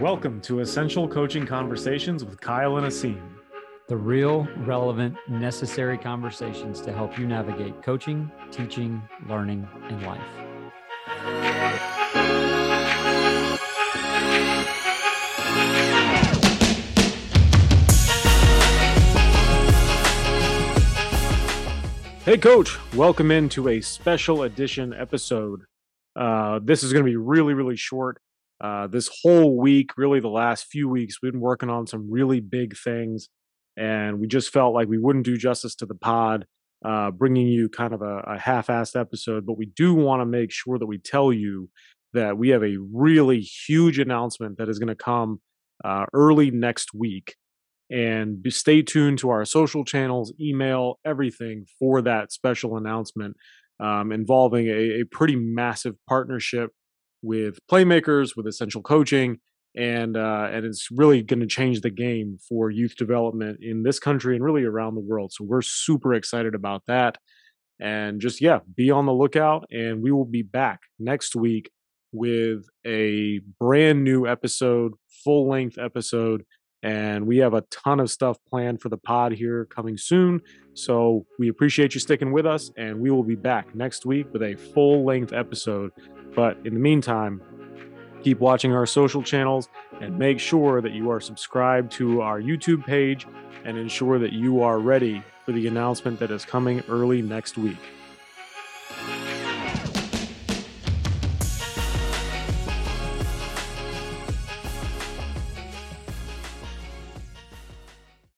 Welcome to Essential Coaching Conversations with Kyle and Asim. The real, relevant, necessary conversations to help you navigate coaching, teaching, learning, and life. Hey, Coach, welcome into a special edition episode. Uh, this is going to be really, really short. Uh, this whole week, really the last few weeks, we've been working on some really big things, and we just felt like we wouldn't do justice to the pod, uh, bringing you kind of a, a half-assed episode. But we do want to make sure that we tell you that we have a really huge announcement that is going to come uh, early next week and stay tuned to our social channels, email, everything for that special announcement um, involving a, a, pretty massive partnership with playmakers, with Essential Coaching, and uh, and it's really going to change the game for youth development in this country and really around the world. So we're super excited about that, and just yeah, be on the lookout, and we will be back next week with a brand new episode, full length episode and we have a ton of stuff planned for the pod here coming soon. So we appreciate you sticking with us, and we will be back next week with a full length episode. But in the meantime, keep watching our social channels and make sure that you are subscribed to our YouTube page and ensure that you are ready for the announcement that is coming early next week.